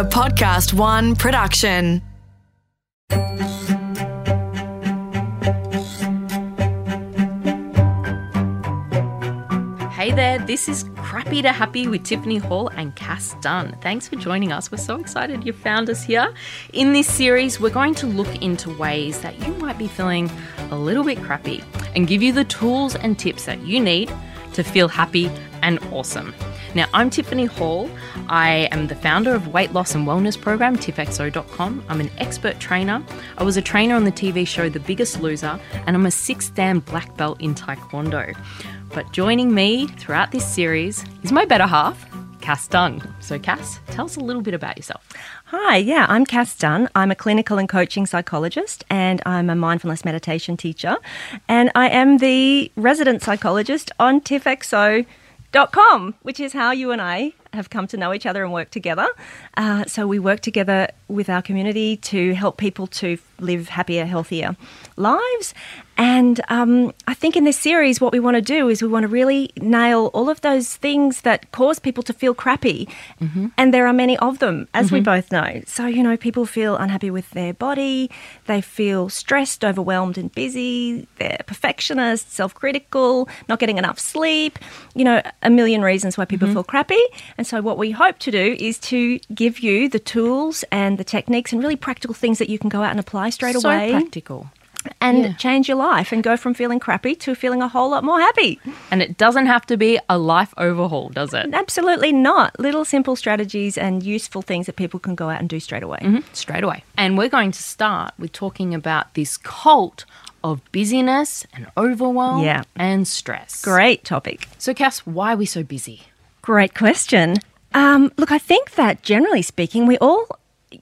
A Podcast One production. Hey there, this is Crappy to Happy with Tiffany Hall and Cass Dunn. Thanks for joining us. We're so excited you found us here. In this series, we're going to look into ways that you might be feeling a little bit crappy and give you the tools and tips that you need to feel happy and awesome. Now, I'm Tiffany Hall. I am the founder of weight loss and wellness program, tiffxo.com. I'm an expert trainer. I was a trainer on the TV show The Biggest Loser, and I'm a six dan black belt in Taekwondo. But joining me throughout this series is my better half, Cass Dunn. So, Cass, tell us a little bit about yourself. Hi, yeah, I'm Cass Dunn. I'm a clinical and coaching psychologist and I'm a mindfulness meditation teacher. And I am the resident psychologist on tiffxo.com, which is how you and I have come to know each other and work together. Uh, so we work together with our community to help people to live happier, healthier lives. And um, I think in this series, what we want to do is we want to really nail all of those things that cause people to feel crappy. Mm-hmm. And there are many of them, as mm-hmm. we both know. So, you know, people feel unhappy with their body, they feel stressed, overwhelmed, and busy, they're perfectionists, self critical, not getting enough sleep, you know, a million reasons why people mm-hmm. feel crappy. And so, what we hope to do is to give you the tools and the techniques and really practical things that you can go out and apply straight so away. practical and yeah. change your life and go from feeling crappy to feeling a whole lot more happy. And it doesn't have to be a life overhaul, does it? Absolutely not. Little simple strategies and useful things that people can go out and do straight away. Mm-hmm. Straight away. And we're going to start with talking about this cult of busyness and overwhelm yeah. and stress. Great topic. So, Cass, why are we so busy? Great question. Um, look, I think that generally speaking, we all,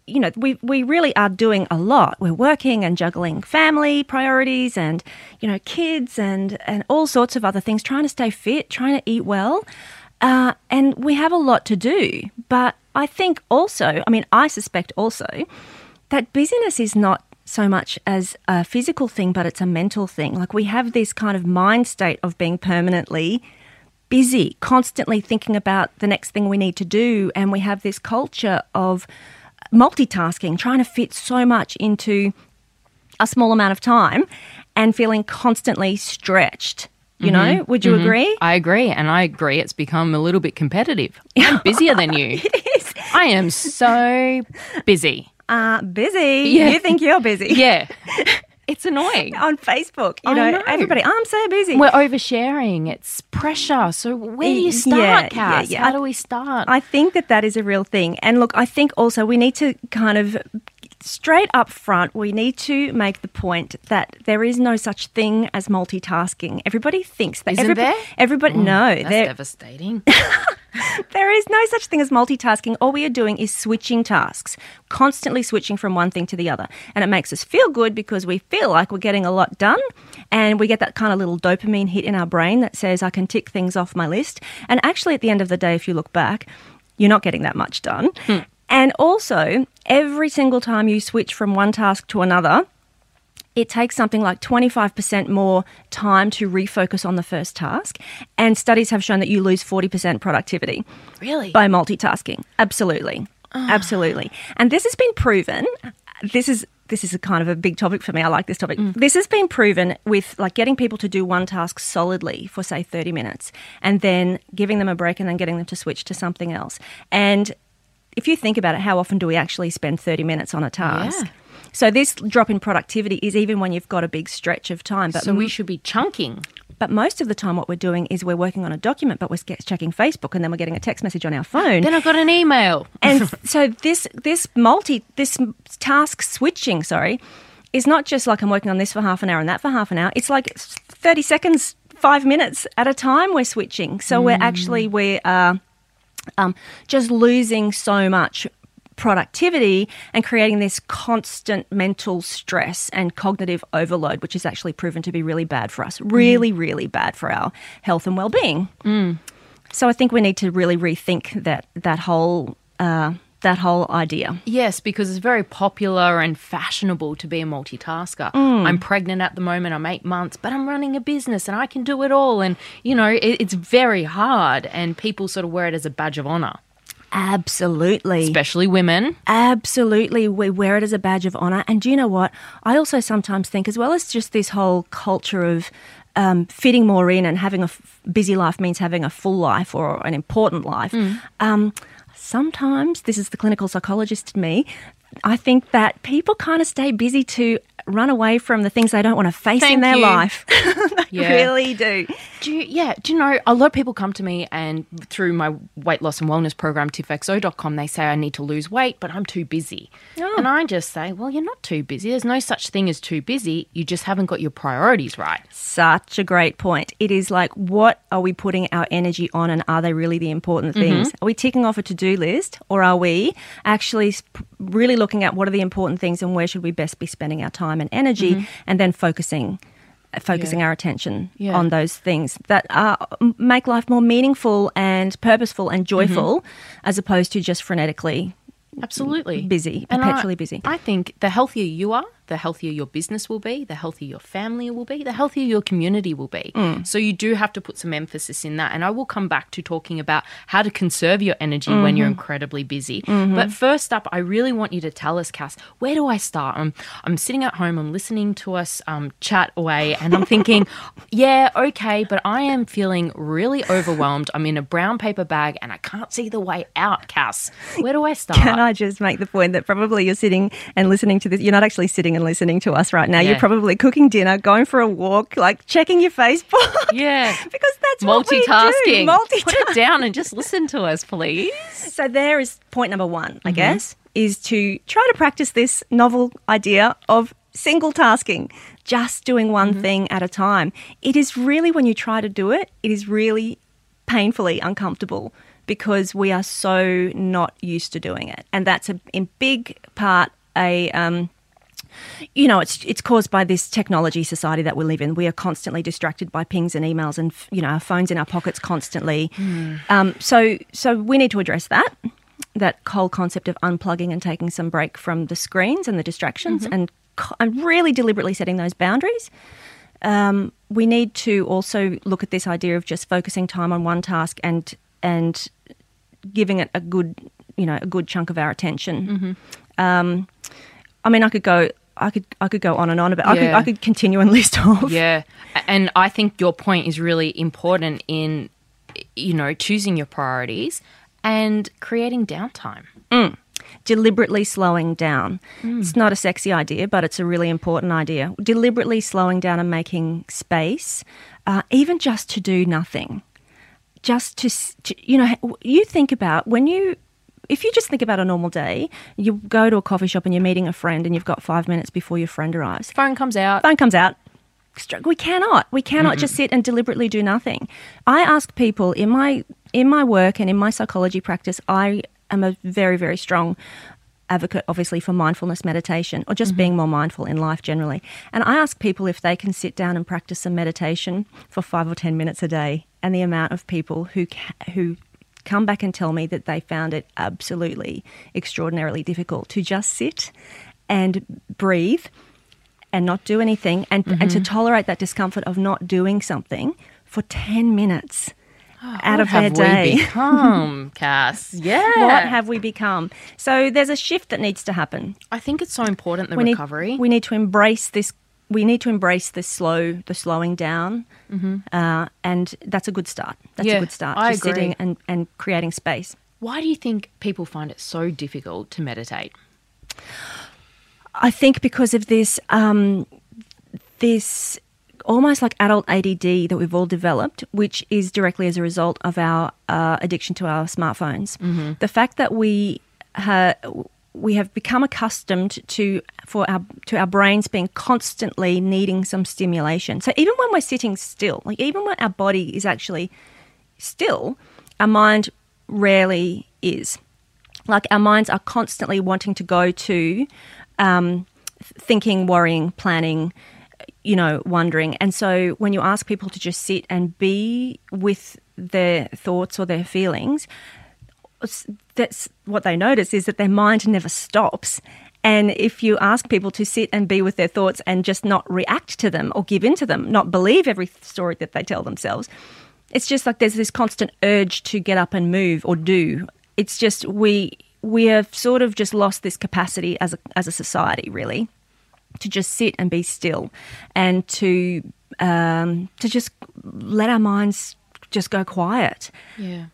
you know, we, we really are doing a lot. We're working and juggling family priorities and, you know, kids and, and all sorts of other things, trying to stay fit, trying to eat well. Uh, and we have a lot to do. But I think also, I mean, I suspect also that busyness is not so much as a physical thing, but it's a mental thing. Like we have this kind of mind state of being permanently busy, constantly thinking about the next thing we need to do. And we have this culture of multitasking, trying to fit so much into a small amount of time and feeling constantly stretched. You know, mm-hmm. would you mm-hmm. agree? I agree. And I agree it's become a little bit competitive. I'm busier than you. it is. I am so busy. Uh, busy? Yeah. You think you're busy? Yeah. It's annoying. On Facebook, you know, know, everybody, I'm so busy. We're oversharing. It's pressure. So where do you start, yeah, Cass? Yeah, yeah. How do we start? I think that that is a real thing. And look, I think also we need to kind of straight up front, we need to make the point that there is no such thing as multitasking. Everybody thinks that. Isn't everybody, there? Everybody, mm, no, that's devastating. there is no such thing as multitasking. All we are doing is switching tasks, constantly switching from one thing to the other. And it makes us feel good because we feel like we're getting a lot done and we get that kind of little dopamine hit in our brain that says, I can tick things off my list. And actually, at the end of the day, if you look back, you're not getting that much done. Hmm. And also, every single time you switch from one task to another, it takes something like 25% more time to refocus on the first task. And studies have shown that you lose 40% productivity. Really? By multitasking. Absolutely. Oh. Absolutely. And this has been proven. This is this is a kind of a big topic for me. I like this topic. Mm. This has been proven with like getting people to do one task solidly for say 30 minutes and then giving them a break and then getting them to switch to something else. And if you think about it, how often do we actually spend 30 minutes on a task? Yeah. So this drop in productivity is even when you've got a big stretch of time. But so we should be chunking. But most of the time, what we're doing is we're working on a document, but we're checking Facebook, and then we're getting a text message on our phone. Then I've got an email. and so this this multi this task switching, sorry, is not just like I'm working on this for half an hour and that for half an hour. It's like thirty seconds, five minutes at a time. We're switching, so mm. we're actually we are um, just losing so much productivity and creating this constant mental stress and cognitive overload, which is actually proven to be really bad for us, really, mm. really bad for our health and well-being. Mm. So I think we need to really rethink that that whole. Uh, that whole idea. Yes, because it's very popular and fashionable to be a multitasker. Mm. I'm pregnant at the moment, I'm eight months, but I'm running a business and I can do it all. And, you know, it, it's very hard, and people sort of wear it as a badge of honor. Absolutely. especially women. Absolutely. We wear it as a badge of honor. And do you know what? I also sometimes think, as well as just this whole culture of um, fitting more in and having a f- busy life means having a full life or an important life. Um, sometimes, this is the clinical psychologist in me, I think that people kind of stay busy to run away from the things they don't want to face in their you. life. they Yeah. really do. Do you, yeah, do you know a lot of people come to me and through my weight loss and wellness program tiffxo.com they say I need to lose weight but I'm too busy. Oh. And I just say, well, you're not too busy. There's no such thing as too busy. You just haven't got your priorities right. Such a great point. It is like, what are we putting our energy on, and are they really the important mm-hmm. things? Are we ticking off a to do list, or are we actually really looking at what are the important things and where should we best be spending our time and energy, mm-hmm. and then focusing? Focusing Yeah. our attention Yeah. on those things that are, make life more meaningful and purposeful and mm-hmm. joyful, as opposed to just frenetically Absolutely. busy, And perpetually I, busy. I think the healthier you are, the healthier your business will be, the healthier your family will be, the healthier your community will be. Mm. So you do have to put some emphasis in that. And I will come back to talking about how to conserve your energy when Mm-hmm. you're incredibly busy. But first up, I really want you to tell us, Cass, where do I start? I'm, I'm sitting at home, I'm listening to us um, chat away, and I'm thinking, yeah, okay, but I am feeling really overwhelmed. I'm in a brown paper bag and I can't see the way out, Cass. Where do I start? Can I just make the point that probably you're sitting and listening to this? You're not actually sitting and listening to us right now. Yeah. You're probably cooking dinner, going for a walk, like checking your Facebook. Yeah. because that's what we do. multitasking. Multitasking. Put it down and just listen to us, please. So there is point number one, I guess, is to try to practice this novel idea of single tasking, just doing one thing at a time. It is really when you try to do it, it is really painfully uncomfortable because we are so not used to doing it, and that's a in big part a um, you know, it's it's caused by this technology society that we live in. We are constantly distracted by pings and emails, and you know, our phones in our pockets constantly. Um, so, so we need to address that. That whole concept of unplugging and taking some break from the screens and the distractions, and co- and really deliberately setting those boundaries. Um, we need to also look at this idea of just focusing time on one task and and giving it a good, you know, a good chunk of our attention. Um, I mean, I could go, I could, I could go on and on about. I could, Yeah. I could continue and list off. Yeah. And I think your point is really important in, you know, choosing your priorities and creating downtime. Deliberately slowing down. It's not a sexy idea, but it's a really important idea. Deliberately slowing down and making space, uh, even just to do nothing. Just to, to, you know, you think about when you. If you just think about a normal day, you go to a coffee shop and you're meeting a friend and you've got five minutes before your friend arrives. Phone comes out. phone comes out. We cannot. We cannot just sit and deliberately do nothing. I ask people in my in my work and in my psychology practice. I am a very very strong advocate, obviously, for mindfulness meditation or just mm-hmm. being more mindful in life generally. And I ask people if they can sit down and practice some meditation for five or ten minutes a day. And the amount of people who ca- who come back and tell me that they found it absolutely extraordinarily difficult to just sit and breathe and not do anything and, and Mm-hmm. to tolerate that discomfort of not doing something for 10 minutes out of their have day. we become, Cass? Yeah. What have we become? So there's a shift that needs to happen. I think it's so important, the we recovery. Need, we need to embrace this. We need to embrace this slow, the slowing down, uh, and that's a good start. That's Mm-hmm. Yeah, a good start. I Just sitting and, and creating space. Why do you think people find it so difficult to meditate? I think because of this, um, this almost like adult ADD that we've all developed, which is directly as a result of our uh, addiction to our smartphones. The fact that we ha- we have become accustomed to for our to our brains being constantly needing some stimulation. So even when we're sitting still, like even when our body is actually still, our mind rarely is like our minds are constantly wanting to go to um, thinking, worrying, planning, you know, wondering. And so when you ask people to just sit and be with their thoughts or their feelings, that's what they notice is that their mind never stops. And if you ask people to sit and be with their thoughts and just not react to them or give in to them, not believe every story that they tell themselves, it's just like there's this constant urge to get up and move or do it's just we we have sort of just lost this capacity as a as a society, really, to just sit and be still, and to um, to just let our minds just go quiet. Yeah.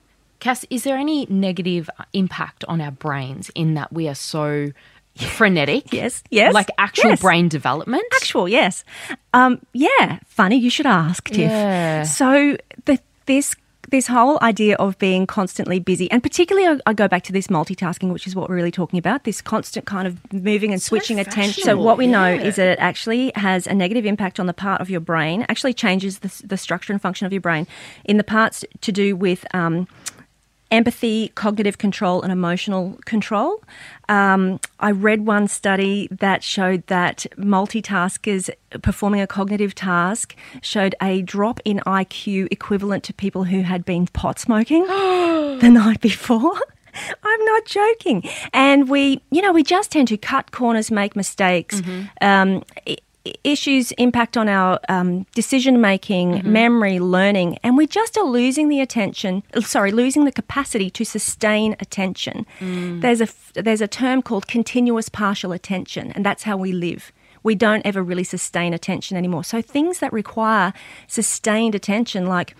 Cass, is there any negative impact on our brains in that we are so frenetic? Yes, yes, Like actual yes. brain development? Actual, yes. Um, yeah, funny you should ask, Tiff. Yeah. So the, this this whole idea of being constantly busy, and particularly I, I go back to this multitasking, which is what we're really talking about. This constant kind of moving and switching attention. So what we know is that it actually has a negative impact on the part of your brain. Actually, changes the, the structure and function of your brain in the parts to do with. Um, empathy, cognitive control, and emotional control. Um, I read one study that showed that multitaskers performing a cognitive task showed a drop in IQ equivalent to people who had been pot smoking the night before. I'm not joking. And we, you know, we just tend to cut corners, make mistakes. Um, i- i- issues impact on our um, decision making, mm-hmm. memory, learning, and we just are losing the attention. Sorry, losing the capacity to sustain attention. Mm. There's a there's a term called continuous partial attention, and that's how we live. We don't ever really sustain attention anymore. So things that require sustained attention, like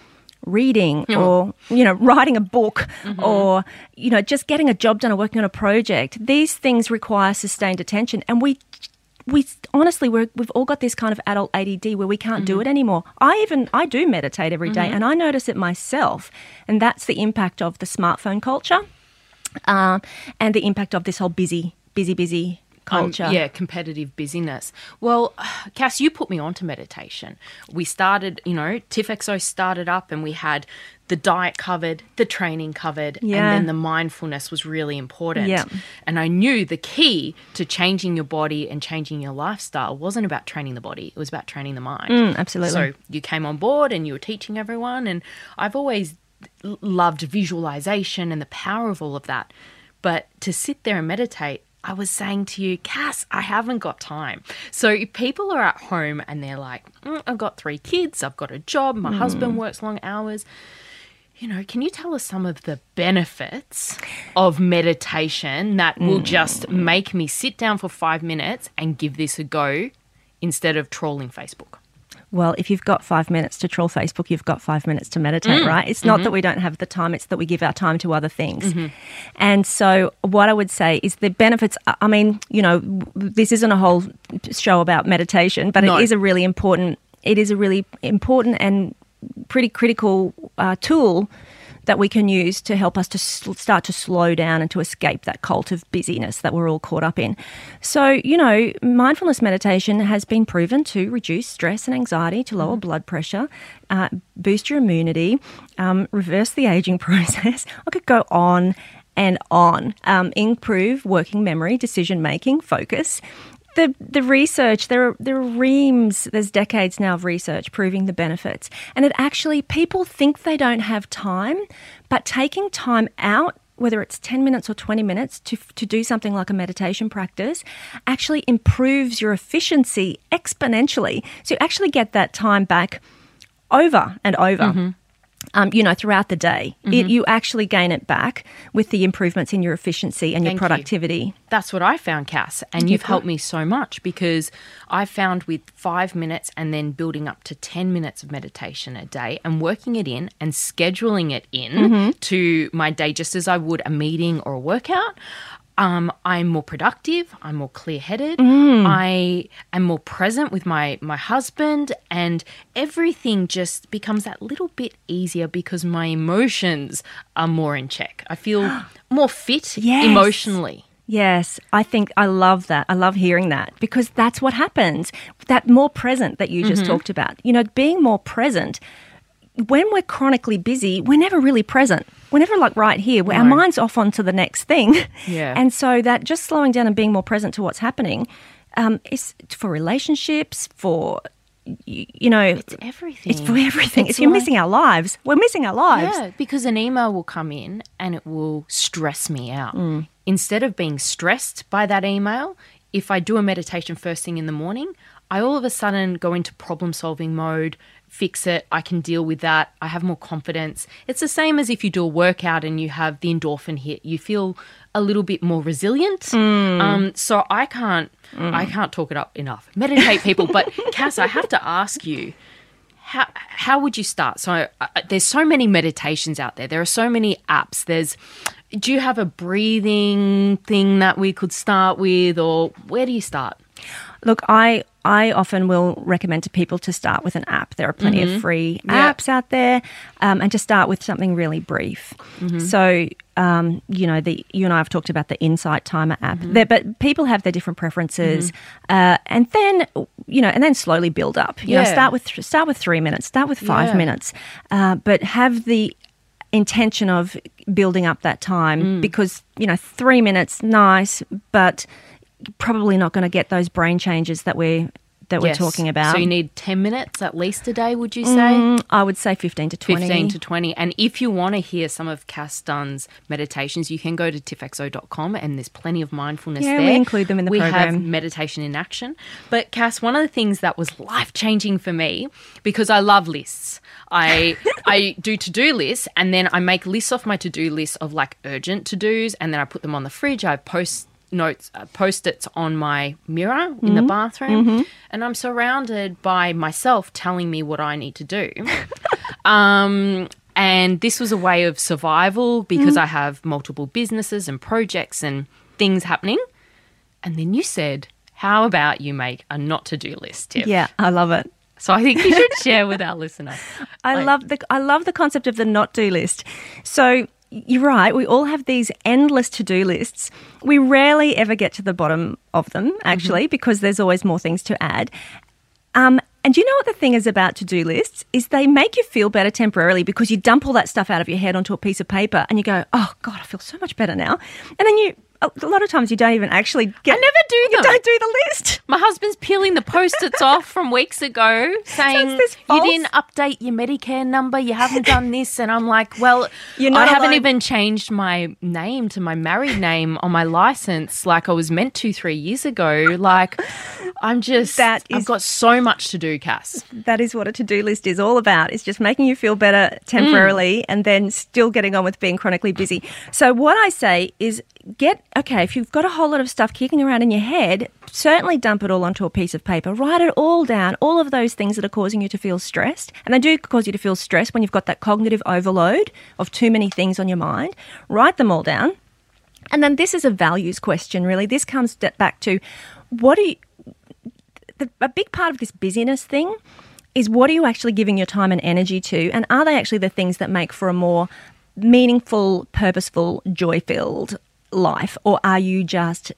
reading or you know writing a book mm-hmm. or you know just getting a job done or working on a project these things require sustained attention and we we honestly we're, we've all got this kind of adult ADD where we can't do it anymore. I even I do meditate every day and I notice it myself, and that's the impact of the smartphone culture, uh, and the impact of this whole busy, busy, busy Um, culture. yeah, competitive busyness. Well, Cass, you put me onto meditation. We started, you know, TIFFXO started up and we had the diet covered, the training covered, Yeah. and then the mindfulness was really important. Yeah. And I knew the key to changing your body and changing your lifestyle wasn't about training the body, it was about training the mind. Mm, absolutely. So you came on board and you were teaching everyone, and I've always loved visualization and the power of all of that. But to sit there and meditate, I was saying to you, Cass, I haven't got time. So if people are at home and they're like, "Mm, I've got three kids, I've got a job, my husband works long hours. You know, can you tell us some of the benefits of meditation that will just make me sit down for five minutes and give this a go instead of trawling Facebook? Well, if you've got five minutes to troll Facebook, you've got five minutes to meditate, Mm. right? It's not that we don't have the time, it's that we give our time to other things. Mm-hmm. And so, what I would say is the benefits I- I mean, you know, this isn't a whole show about meditation, but No. it is a really important, it is a really important and pretty critical uh, tool that we can use to help us to s- start to slow down and to escape that cult of busyness that we're all caught up in. So, you know, mindfulness meditation has been proven to reduce stress and anxiety, to lower blood pressure, uh, boost your immunity, um, reverse the aging process. I could go on and on. Um, improve working memory, decision making, focus the the research there are there are reams there's decades now of research proving the benefits. And it actually people think they don't have time but taking time out whether it's 10 minutes or 20 minutes to, to do something like a meditation practice actually improves your efficiency exponentially. So you actually get that time back over and over mm-hmm. Um, you know, throughout the day, it, you actually gain it back with the improvements in your efficiency and your Thank you. productivity. That's what I found, Cass. And you've helped me so much because I found with five minutes and then building up to 10 minutes of meditation a day and working it in and scheduling it in to my day just as I would a meeting or a workout. Um, I'm more productive. I'm more clear-headed. I am more present with my my husband, and everything just becomes that little bit easier because my emotions are more in check. I feel more fit Yes. emotionally. Yes, I think I love that. I love hearing that because that's what happens. That more present that you Mm-hmm. just talked about. You know, being more present. When we're chronically busy, we're never really present. We're never like right here. Our mind's off onto the next thing. Yeah. And so that just slowing down and being more present to what's happening um, is for relationships, for you know, It's everything. it's for everything. It's if you're like- missing our lives, we're missing our lives. Yeah, because an email will come in and it will stress me out. Mm. Instead of being stressed by that email, if I do a meditation first thing in the morning, I all of a sudden go into problem solving mode, fix it. I can deal with that. I have more confidence. It's the same as if you do a workout and you have the endorphin hit. You feel a little bit more resilient. Um, so I can't, I can't talk it up enough. Meditate, people. But Cass, I have to ask you, how how would you start? So uh, there's so many meditations out there. There are so many apps. There's do you have a breathing thing that we could start with or where do you start? Look, I I often will recommend to people to start with an app. There are plenty of free Yeah. apps out there, um, and to start with something really brief. So, um, you know, the you and I have talked about the Insight Timer app, there, but people have their different preferences, uh, and then you know, and then slowly build up. You know, start with start with three minutes, start with five Yeah. minutes, uh, but have the intention of building up that time Mm. because you know three minutes nice but probably not going to get those brain changes that we're that we're talking about So you need 10 minutes at least a day, would you say? Mm, i would say 15 to 20 15 to 20. And if you want to hear some of Cass Dunn's meditations, you can go to tiffxo.com and there's plenty of mindfulness Yeah, there. we include them in the we have meditation in action. But Cass, one of the things that was life changing for me because I love lists. I I do to-do lists and then I make lists off my to-do list of like urgent to-dos and then I put them on the fridge. I post notes uh, post-its on my mirror in the Mm-hmm. bathroom and I'm surrounded by myself telling me what I need to do. Um, and this was a way of survival because I have multiple businesses and projects and things happening. And then you said, How about you make a not to do list, Tiff? yeah i love it So I think you should share with our listener. I Like- love the I love the concept of the not do list. So you're right. We all have these endless to do lists. We rarely ever get to the bottom of them, actually, because there's always more things to add. Um, and you know what the thing is about to do lists is they make you feel better temporarily because you dump all that stuff out of your head onto a piece of paper and you go, oh God, I feel so much better now. And then you, a lot of times you don't even actually get. I never do You them. don't do the list. My husband's peeling the post-its off from weeks ago, saying you didn't update your Medicare number, you haven't done this, and I'm like, well, you know, I haven't alone. even changed my name to my married name on my license, like I was meant to three years ago. Like, I'm just, That I've got so much to do, Cass. that is what a to-do list is all about. It's just making you feel better mm. temporarily and then still getting on with being chronically busy. So what I say is get okay, if you've got a whole lot of stuff kicking around in your head, certainly dump it all onto a piece of paper. Write it all down, all of those things that are causing you to feel stressed. And they do cause you to feel stressed when you've got that cognitive overload of too many things on your mind. Write them all down. And then this is a values question, really. This comes back to what do you, the, a big part of this busyness thing is what are you actually giving your time and energy to? And are they actually the things that make for a more meaningful, purposeful, joy filled life? Or are you just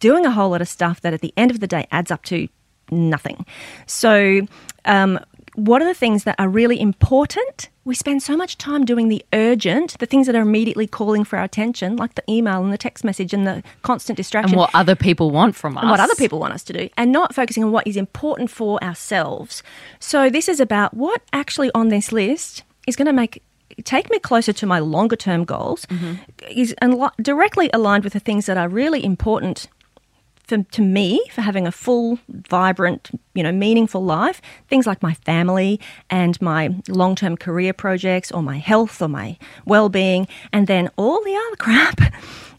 doing a whole lot of stuff that at the end of the day adds up to nothing? So, um, what are the things that are really important? We spend so much time doing the urgent, the things that are immediately calling for our attention, like the email and the text message and the constant distraction And what other people want from us. and what other people want us to do, and not focusing on what is important for ourselves. So this is about what actually on this list is going to make take me closer to my longer term goals, mm-hmm. is al- directly aligned with the things that are really important for, to me for having a full, vibrant, you know, meaningful life. Things like my family and my long term career projects, or my health, or my well being, and then all the other crap.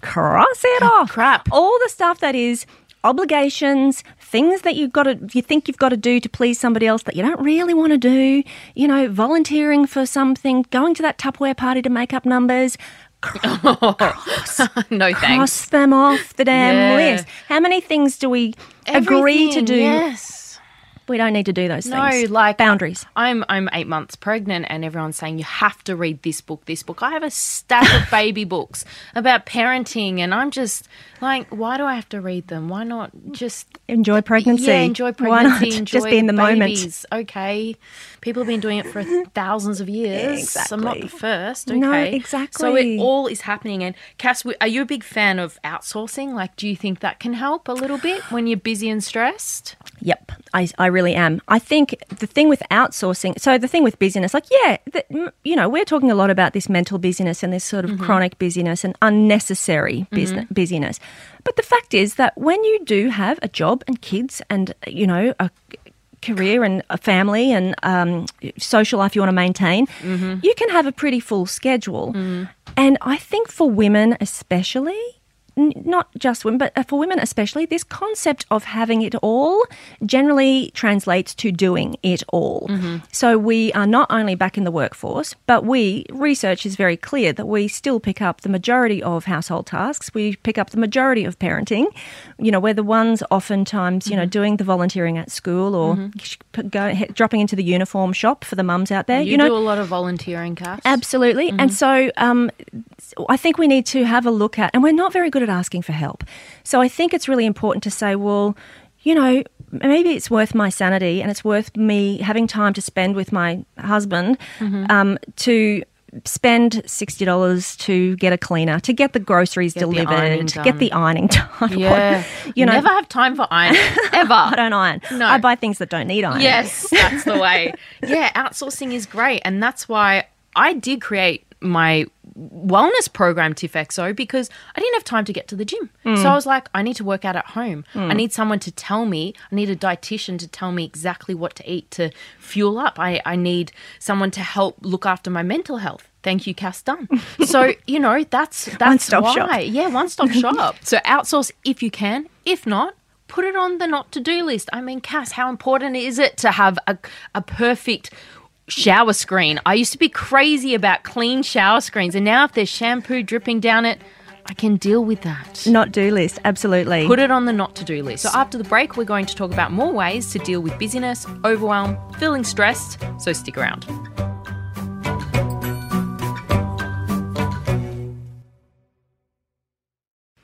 Cross it off. Crap. All the stuff that is obligations, things that you've got to, you think you've got to do to please somebody else that you don't really want to do. You know, volunteering for something, going to that Tupperware party to make up numbers. Cross, no thanks. Cross them off the damn Yeah. list. How many things do we agree to do? Yes. We don't need to do those No, things. No, like boundaries. I'm I'm eight months pregnant, and everyone's saying you have to read this book, this book. I have a stack of baby books about parenting, and I'm just like, why do I have to read them? Why not just Enjoy pregnancy. Yeah, enjoy Why not? pregnancy. Enjoy Just be in the moment. Okay, people have been doing it for thousands of years. Exactly. I'm not the first. No, Okay, So it all is happening. And Cass, are you a big fan of outsourcing? Like, do you think that can help a little bit when you're busy and stressed? Yep, I, I really am. I think the thing with outsourcing, so the thing with busyness, like, yeah, the, you know, we're talking a lot about this mental busyness and this sort of mm-hmm. chronic busyness and unnecessary mm-hmm. business, busyness. But the fact is that when you do have a job and kids and, you know, a career and a family and um, social life you want to maintain, mm-hmm. you can have a pretty full schedule. Mm. And I think for women, especially, n- not just women, but uh, for women especially, this concept of having it all generally translates to doing it all. So we are not only back in the workforce, but we, research is very clear that we still pick up the majority of household tasks. We pick up the majority of parenting. You know, we're the ones oftentimes, you know, doing the volunteering at school or p- go, he- dropping into the uniform shop for the mums out there. You, you know, do a lot of volunteering, Cass. Absolutely. And so um, I think we need to have a look at, and we're not very good at asking for help. So I think it's really important to say, well, you know, maybe it's worth my sanity and it's worth me having time to spend with my husband um, to spend $60 to get a cleaner, to get the groceries Get delivered, to get the ironing done. Yeah. you know, never have time for ironing ever. I don't iron. No. I buy things that don't need ironing. Yes, that's the way. Yeah, outsourcing is great. And that's why I did create my wellness program, TIFFXO, because I didn't have time to get to the gym. So mm. I was like, I need to work out at home. I mm. need someone to tell me, I need a dietitian to tell me exactly what to eat to fuel up. I, I need someone to help look after my mental health. Thank you, Cass Dunn. So, you know, that's that's why. shop. Yeah, one stop shop. So outsource if you can. If not, put it on the not to do list. I mean, Cass, how important is it to have a, a perfect shower screen? I used to be crazy about clean shower screens, and now if there's shampoo dripping down it, I can deal with that. Not do list. Absolutely. Put it on the not to do list. So, after the break, we're going to talk about more ways to deal with busyness, overwhelm, feeling stressed. So, stick around.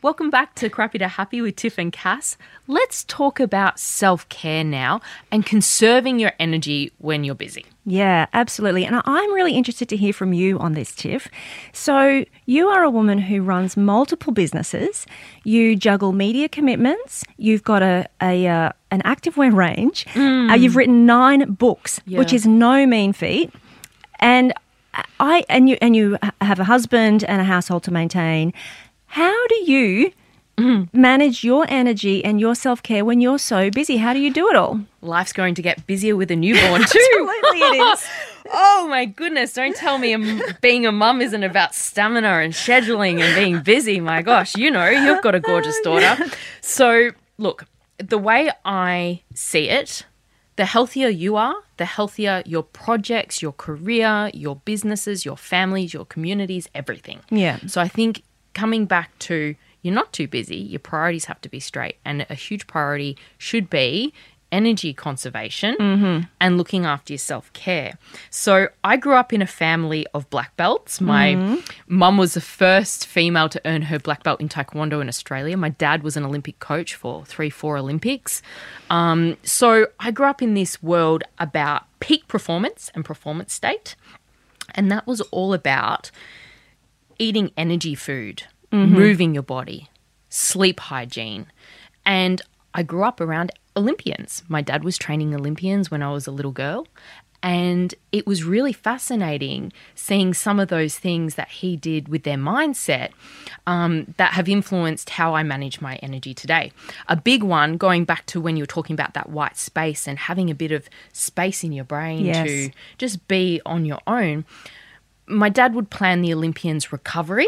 Welcome back to Crappy to Happy with Tiff and Cass. Let's talk about self care now and conserving your energy when you're busy. Yeah, absolutely. And I'm really interested to hear from you on this, Tiff. So, you are a woman who runs multiple businesses. You juggle media commitments. You've got a, a uh, an activewear range. Uh, you've written nine books, which is no mean feat. And I and you and you have a husband and a household to maintain. How do you mm-hmm. manage your energy and your self care when you're so busy? How do you do it all? Life's going to get busier with a newborn, too. Absolutely, it is. Oh my goodness, don't tell me being a mum isn't about stamina and scheduling and being busy. My gosh, you know, you've got a gorgeous daughter. So, look, the way I see it, the healthier you are, the healthier your projects, your career, your businesses, your families, your communities, everything. Yeah. So, I think coming back to you're not too busy, your priorities have to be straight. And a huge priority should be energy conservation and looking after your self care. So I grew up in a family of black belts. My mum was the first female to earn her black belt in Taekwondo in Australia. My dad was an Olympic coach for three, four Olympics. Um, so I grew up in this world about peak performance and performance state. And that was all about eating energy food, moving your body, sleep hygiene. And I grew up around Olympians. My dad was training Olympians when I was a little girl. And it was really fascinating seeing some of those things that he did with their mindset um, that have influenced how I manage my energy today. A big one, going back to when you were talking about that white space and having a bit of space in your brain Yes. to just be on your own my dad would plan the Olympians' recovery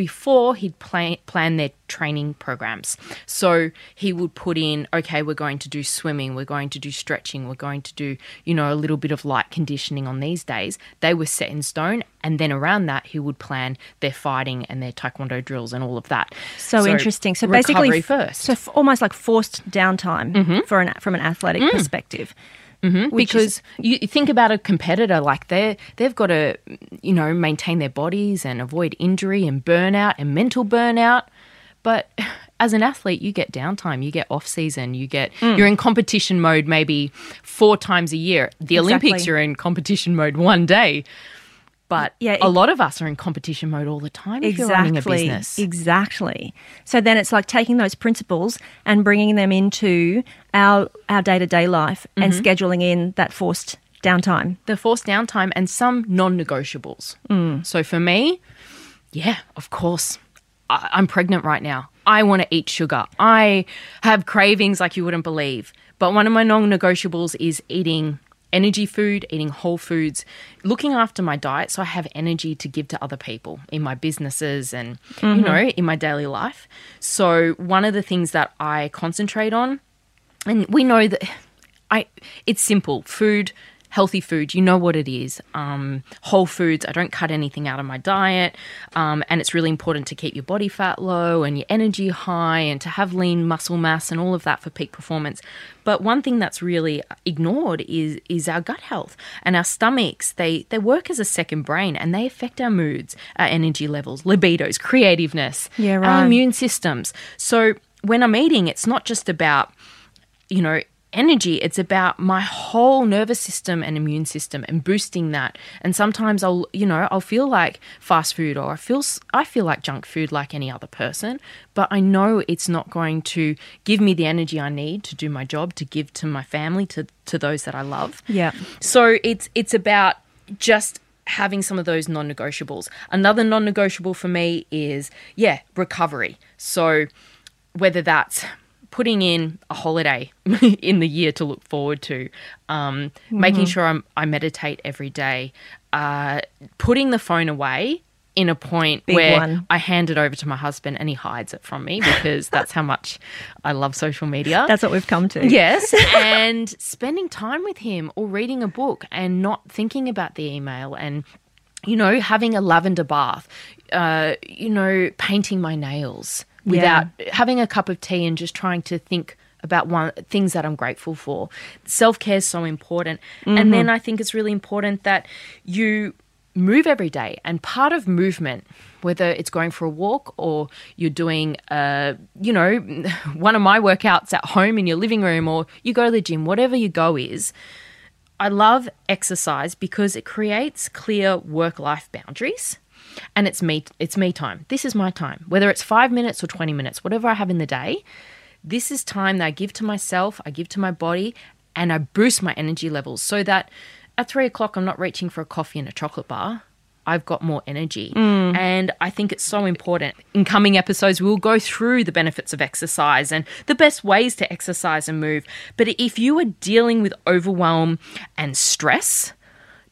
before he'd plan, plan their training programs. So he would put in, okay, we're going to do swimming, we're going to do stretching, we're going to do, you know, a little bit of light conditioning on these days. They were set in stone. And then around that, he would plan their fighting and their taekwondo drills and all of that. So, interesting. So basically, first. So f- almost like forced downtime mm-hmm. for an from an athletic mm. perspective. Which because is- you think about a competitor like they they've got to you know maintain their bodies and avoid injury and burnout and mental burnout. But as an athlete you get downtime you get off season you get Mm. you're in competition mode maybe four times a year. The olympics you're in competition mode one day but Yeah, a lot of us are in competition mode all the time if you're running a business Exactly. So then it's like taking those principles and bringing them into our our day to day life and Mm-hmm. scheduling in that forced downtime. the forced downtime and some non-negotiables. Mm. So for me, yeah, of course, I, I'm pregnant right now. I want to eat sugar. I have cravings like you wouldn't believe. But one of my non negotiables is eating energy food, eating whole foods, looking after my diet so I have energy to give to other people in my businesses and, you mm-hmm. know, in my daily life. So, one of the things that I concentrate on, and we know that I it's simple food healthy food. You know what it is. Um, whole foods i don't cut anything out of my diet. Um, and it's really important to keep your body fat low and your energy high and to have lean muscle mass and all of that for peak performance. But one thing that's really ignored is is our gut health and our stomachs. They they work as a second brain and they affect our moods our energy levels libidos creativeness Yeah, our immune systems. So when i'm eating it's not just about you know, energy. It's about my whole nervous system and immune system and boosting that. And sometimes I'll, you know, I'll feel like fast food or I feel I feel like junk food like any other person, but I know it's not going to give me the energy I need to do my job, to give to my family, to to those that I love. Yeah. So it's it's about just having some of those non-negotiables. Another non-negotiable for me is yeah, recovery. So whether that's putting in a holiday in the year to look forward to, um, making sure I'm, I meditate every day, uh, putting the phone away in a point Big where one. I hand it over to my husband and he hides it from me because that's how much I love social media. That's what we've come to. Yes, and spending time with him or reading a book and not thinking about the email and you know having a lavender bath, uh, you know painting my nails without having a cup of tea and just trying to think about one things that I'm grateful for. Self care is so important, and then I think it's really important that you move every day. And part of movement whether it's going for a walk or you're doing uh you know one of my workouts at home in your living room or you go to the gym whatever your go is I love exercise because it creates clear work life boundaries and it's me it's me time. This is my time. Whether it's 5 minutes or 20 minutes, whatever I have in the day, this is time that I give to myself, I give to my body, and I boost my energy levels so that at three o'clock I'm not reaching for a coffee and a chocolate bar. I've got more energy. Mm. And I think it's so important. In coming episodes, we'll go through the benefits of exercise and the best ways to exercise and move. But if you are dealing with overwhelm and stress,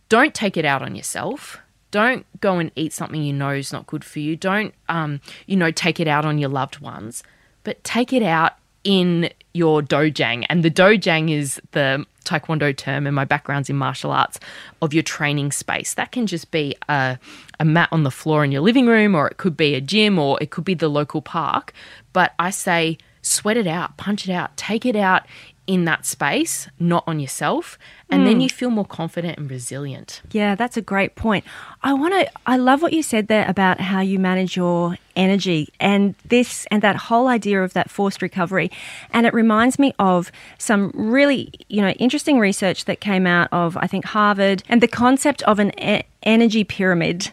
don't take it out on yourself. Don't go and eat something you know is not good for you. Don't, um, you know, take it out on your loved ones, but take it out in your dojang. And the dojang is the taekwondo term, and my background's in martial arts, of your training space. That can just be a, a mat on the floor in your living room, or it could be a gym, or it could be the local park. But I say, sweat it out, punch it out, take it out in that space, not on yourself. And then hmm. you feel more confident and resilient. Yeah, that's a great point. I want to I love what you said there about how you manage your energy and this and that whole idea of that forced recovery. And it reminds me of some really, you know, interesting research that came out of I think Harvard and the concept of an e- energy pyramid.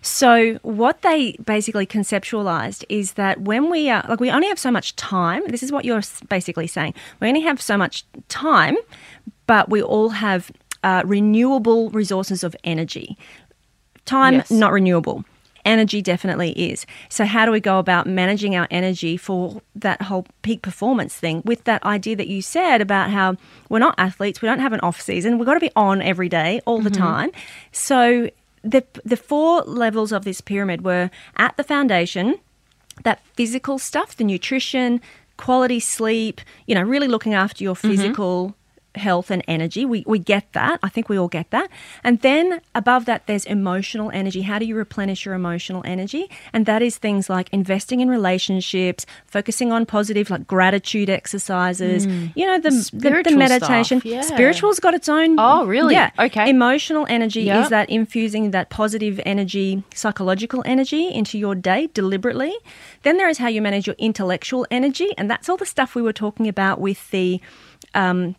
So, what they basically conceptualized is that when we are, like, we only have so much time. This is what you're basically saying. We only have so much time, but we all have uh, renewable resources of energy. Time, Yes. not renewable. Energy definitely is. So, how do we go about managing our energy for that whole peak performance thing with that idea that you said about how we're not athletes, we don't have an off season, we've got to be on every day, all the time. So, the, the four levels of this pyramid were at the foundation, that physical stuff, the nutrition, quality sleep, you know, really looking after your mm-hmm. physical health and energy. We, we get that. I think we all get that. And then above that, there's emotional energy. How do you replenish your emotional energy? And that is things like investing in relationships, focusing on positive, like gratitude exercises, you know, the, the, the meditation. stuff, yeah. Spiritual's got its own. Oh, really? Yeah. Okay. Emotional energy Yep. is that infusing that positive energy, psychological energy into your day deliberately. Then there is how you manage your intellectual energy, and that's all the stuff we were talking about with the um,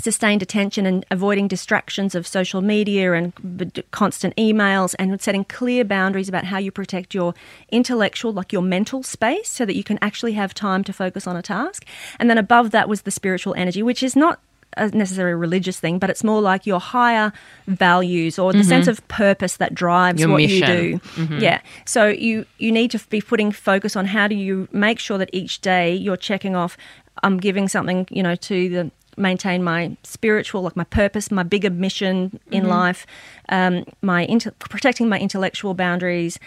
sustained attention and avoiding distractions of social media and b- constant emails and setting clear boundaries about how you protect your intellectual like your mental space so that you can actually have time to focus on a task and then above that was the spiritual energy which is not a necessarily religious thing, but it's more like your higher values or the mm-hmm. sense of purpose that drives Your what mission. you do. Mm-hmm. Yeah. So you you need to be putting focus on how do you make sure that each day you're checking off. I'm giving something, you know, to the maintain my spiritual, like my purpose, my bigger mission in life, um, my inte- protecting my intellectual boundaries,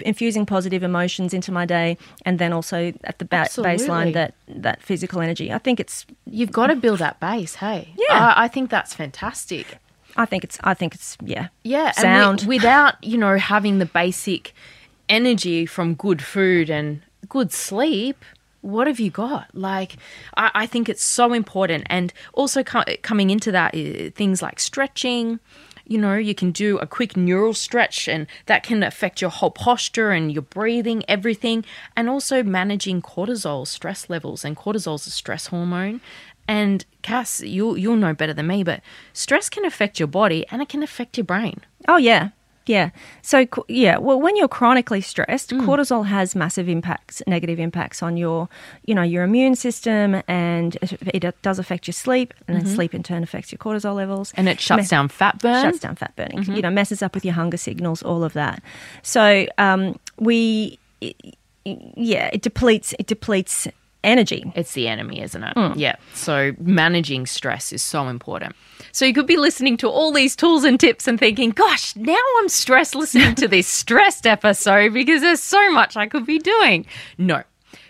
infusing positive emotions into my day, and then also at the ba- baseline that that physical energy. I think it's. You've got to build that base, hey? Yeah. I, I think that's fantastic. I think it's. I think it's. Yeah. Yeah, Sound. and wi- without you know having the basic energy from good food and good sleep, what have you got? Like, I, I think it's so important, and also co- coming into that things like stretching. You know, you can do a quick neural stretch, and that can affect your whole posture and your breathing, everything, and also managing cortisol stress levels. And cortisol is a stress hormone. And Cass, you'll you'll know better than me, but stress can affect your body and it can affect your brain. Oh yeah, yeah. So yeah, well, when you're chronically stressed, Mm. cortisol has massive impacts, negative impacts on your, you know, your immune system, and it, it does affect your sleep, and then sleep in turn affects your cortisol levels, Mm-hmm. And it shuts down fat burn. Mm-hmm. shuts down fat burning. You know, messes up with your hunger signals, all of that. So um, we, yeah, it depletes. It depletes energy. It's the enemy, isn't it? Mm. Yeah. So managing stress is so important. So you could be listening to all these tools and tips and thinking, gosh, now I'm stressed listening to this stressed episode because there's so much I could be doing. No.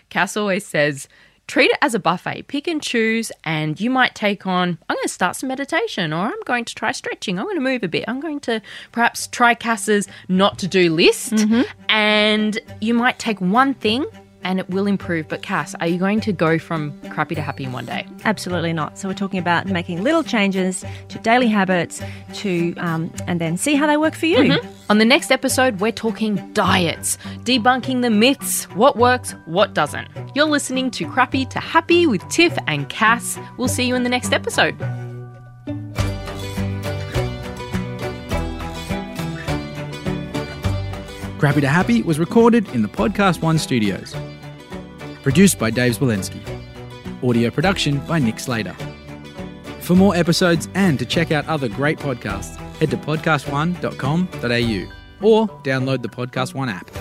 Cass always says, treat it as a buffet. Pick and choose, and you might take on, I'm going to start some meditation, or I'm going to try stretching. I'm going to move a bit. I'm going to perhaps try Cass's not to do list, mm-hmm. and you might take one thing and it will improve. But Cass, are you going to go from crappy to happy in one day? Absolutely not. So we're talking about making little changes to daily habits, to um, and then see how they work for you. On the next episode, we're talking diets, debunking the myths, what works, what doesn't. You're listening to Crappy to Happy with Tiff and Cass. We'll see you in the next episode. Crappy to Happy was recorded in the Podcast One studios. Produced by Dave Walensky. Audio production by Nick Slater. For more episodes and to check out other great podcasts, head to podcastone.com.au or download the Podcast One app.